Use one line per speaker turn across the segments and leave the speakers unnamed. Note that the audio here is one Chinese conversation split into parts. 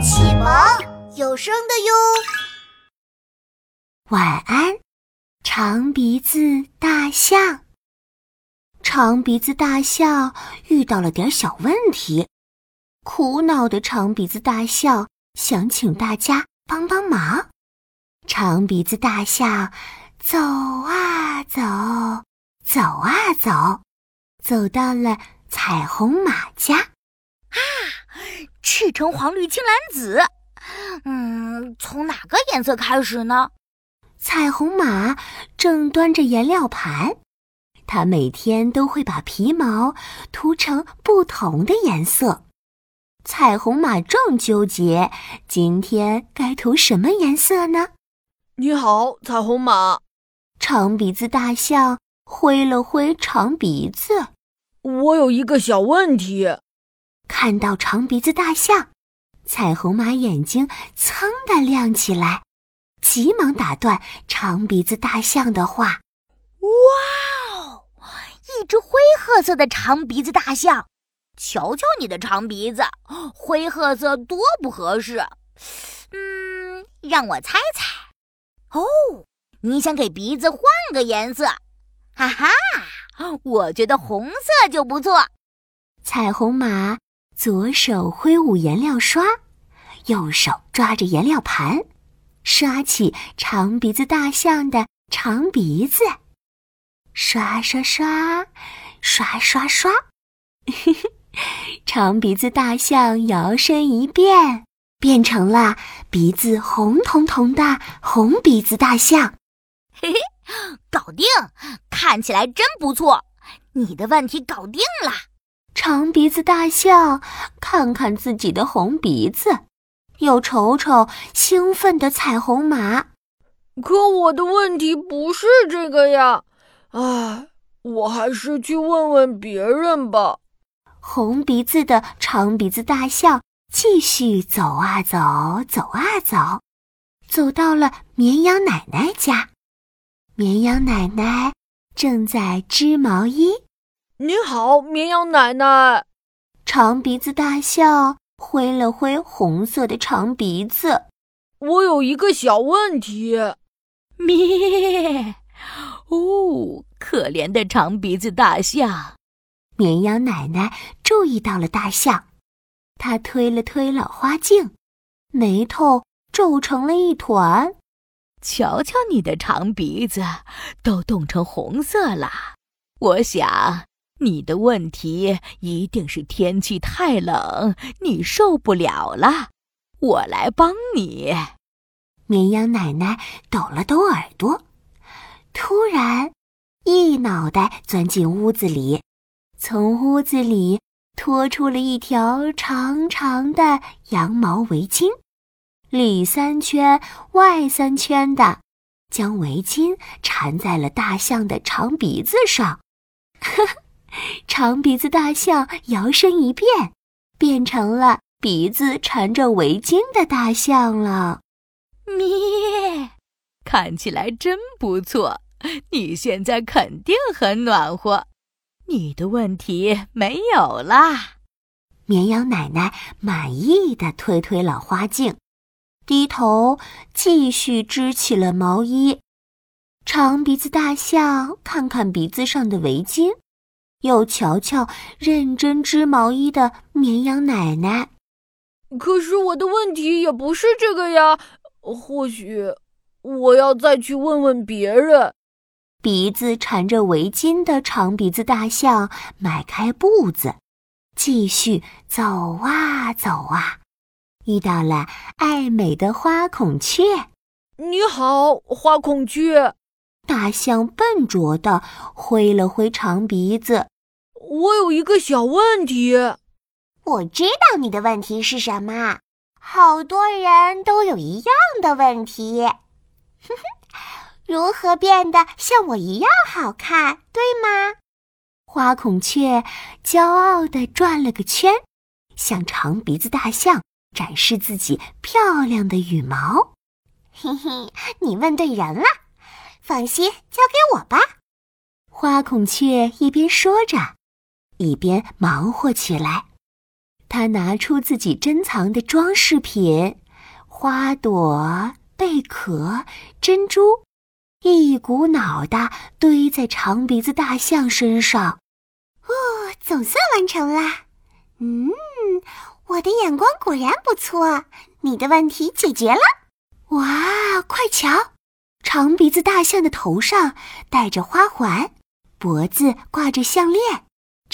启蒙有声的哟。
晚安，长鼻子大象。长鼻子大象遇到了点小问题，苦恼的长鼻子大象想请大家帮帮忙。长鼻子大象走啊走，走啊走，走到了彩虹马家。
啊，赤橙黄绿青蓝紫，嗯，从哪个颜色开始呢？
彩虹马正端着颜料盘，它每天都会把皮毛涂成不同的颜色。彩虹马正纠结，今天该涂什么颜色呢？
你好，彩虹马。
长鼻子大象挥了挥长鼻子。
我有一个小问题。
看到长鼻子大象，彩虹马眼睛噌的亮起来，急忙打断长鼻子大象的话：“
哇哦，一只灰褐色的长鼻子大象！瞧瞧你的长鼻子，灰褐色多不合适。嗯，让我猜猜。”哦，你想给鼻子换个颜色？哈哈，我觉得红色就不错。
彩虹马左手挥舞颜料刷，右手抓着颜料盘，刷起长鼻子大象的长鼻子，刷刷刷，刷刷刷，嘿 嘿长鼻子大象摇身一变。变成了鼻子红彤彤的红鼻子大象，
嘿嘿，搞定！看起来真不错，你的问题搞定了。
长鼻子大象看看自己的红鼻子，又瞅瞅兴奋的彩虹马，
可我的问题不是这个呀！唉，我还是去问问别人吧。
红鼻子的长鼻子大象。继续走啊走，走啊走，走到了绵羊奶奶家。绵羊奶奶正在织毛衣。
你好，绵羊奶奶。
长鼻子大象挥了挥红色的长鼻子。
我有一个小问题。
咩！哦，可怜的长鼻子大象。
绵羊奶奶注意到了大象。她推了推老花镜，眉头皱成了一团。
瞧瞧你的长鼻子，都冻成红色了。我想你的问题一定是天气太冷，你受不了了。我来帮你。
绵羊奶奶抖了抖耳朵，突然一脑袋钻进屋子里，从屋子里。拖出了一条长长的羊毛围巾，里三圈外三圈的，将围巾缠在了大象的长鼻子上。呵呵，长鼻子大象摇身一变，变成了鼻子缠着围巾的大象了。
咩，看起来真不错，你现在肯定很暖和。你的问题没有啦，
绵羊奶奶满意的推推老花镜，低头继续织起了毛衣。长鼻子大象看看鼻子上的围巾，又瞧瞧认真织毛衣的绵羊奶奶。
可是我的问题也不是这个呀，或许我要再去问问别人。
鼻子缠着围巾的长鼻子大象迈开步子，继续走啊走啊，遇到了爱美的花孔雀。
你好，花孔雀。
大象笨拙地挥了挥长鼻子。
我有一个小问题。
我知道你的问题是什么。好多人都有一样的问题。哼哼。如何变得像我一样好看，对吗？
花孔雀骄傲地转了个圈，向长鼻子大象展示自己漂亮的羽毛。
嘿嘿，你问对人了，放心，交给我吧。
花孔雀一边说着，一边忙活起来。他拿出自己珍藏的装饰品——花朵、贝壳、珍珠，一股脑的堆在长鼻子大象身上。
哦，总算完成了。嗯，我的眼光果然不错。你的问题解决了。
哇，快瞧，长鼻子大象的头上戴着花环，脖子挂着项链。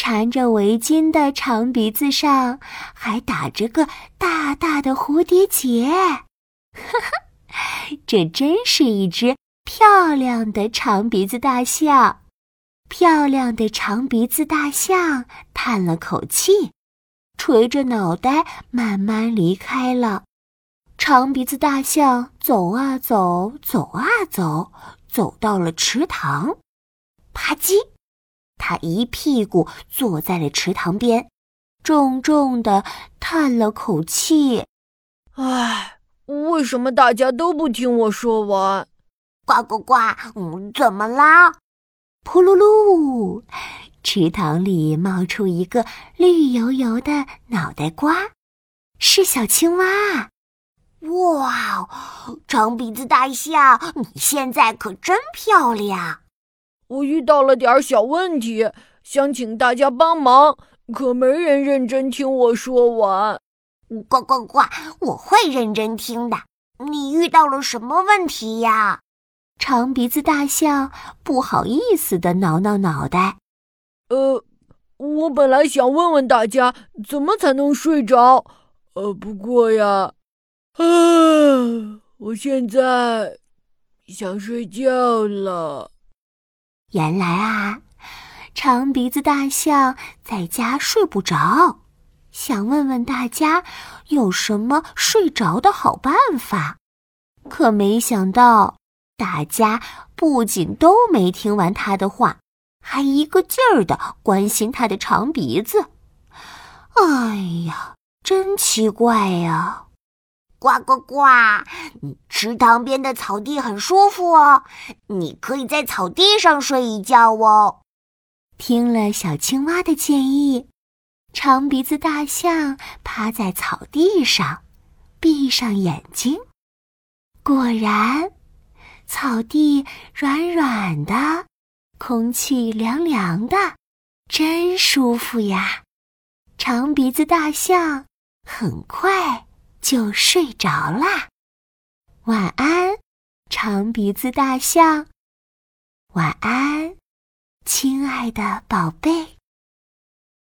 缠着围巾的长鼻子上还打着个大大的蝴蝶结，哈哈，这真是一只漂亮的长鼻子大象。漂亮的长鼻子大象叹了口气，垂着脑袋慢慢离开了。长鼻子大象走啊走，走啊走，走到了池塘，啪叽。他一屁股坐在了池塘边，重重的叹了口气：“
唉，为什么大家都不听我说完？”
呱呱呱！嗯，怎么啦？
噗噜噜！池塘里冒出一个绿油油的脑袋瓜，是小青蛙。
哇，长鼻子大象，你现在可真漂亮！
我遇到了点小问题，想请大家帮忙，可没人认真听我说完。
呱呱呱！我会认真听的。你遇到了什么问题呀？
长鼻子大象不好意思的挠挠脑袋。
呃，我本来想问问大家怎么才能睡着，呃，不过呀，啊，我现在想睡觉了。
原来啊，长鼻子大象在家睡不着，想问问大家有什么睡着的好办法。可没想到，大家不仅都没听完他的话，还一个劲儿的关心他的长鼻子。哎呀，真奇怪呀！
呱呱呱！池塘边的草地很舒服哦，你可以在草地上睡一觉哦。
听了小青蛙的建议，长鼻子大象趴在草地上，闭上眼睛。果然，草地软软的，空气凉凉的，真舒服呀！长鼻子大象很快。就睡着啦，晚安，长鼻子大象。晚安，亲爱的宝贝。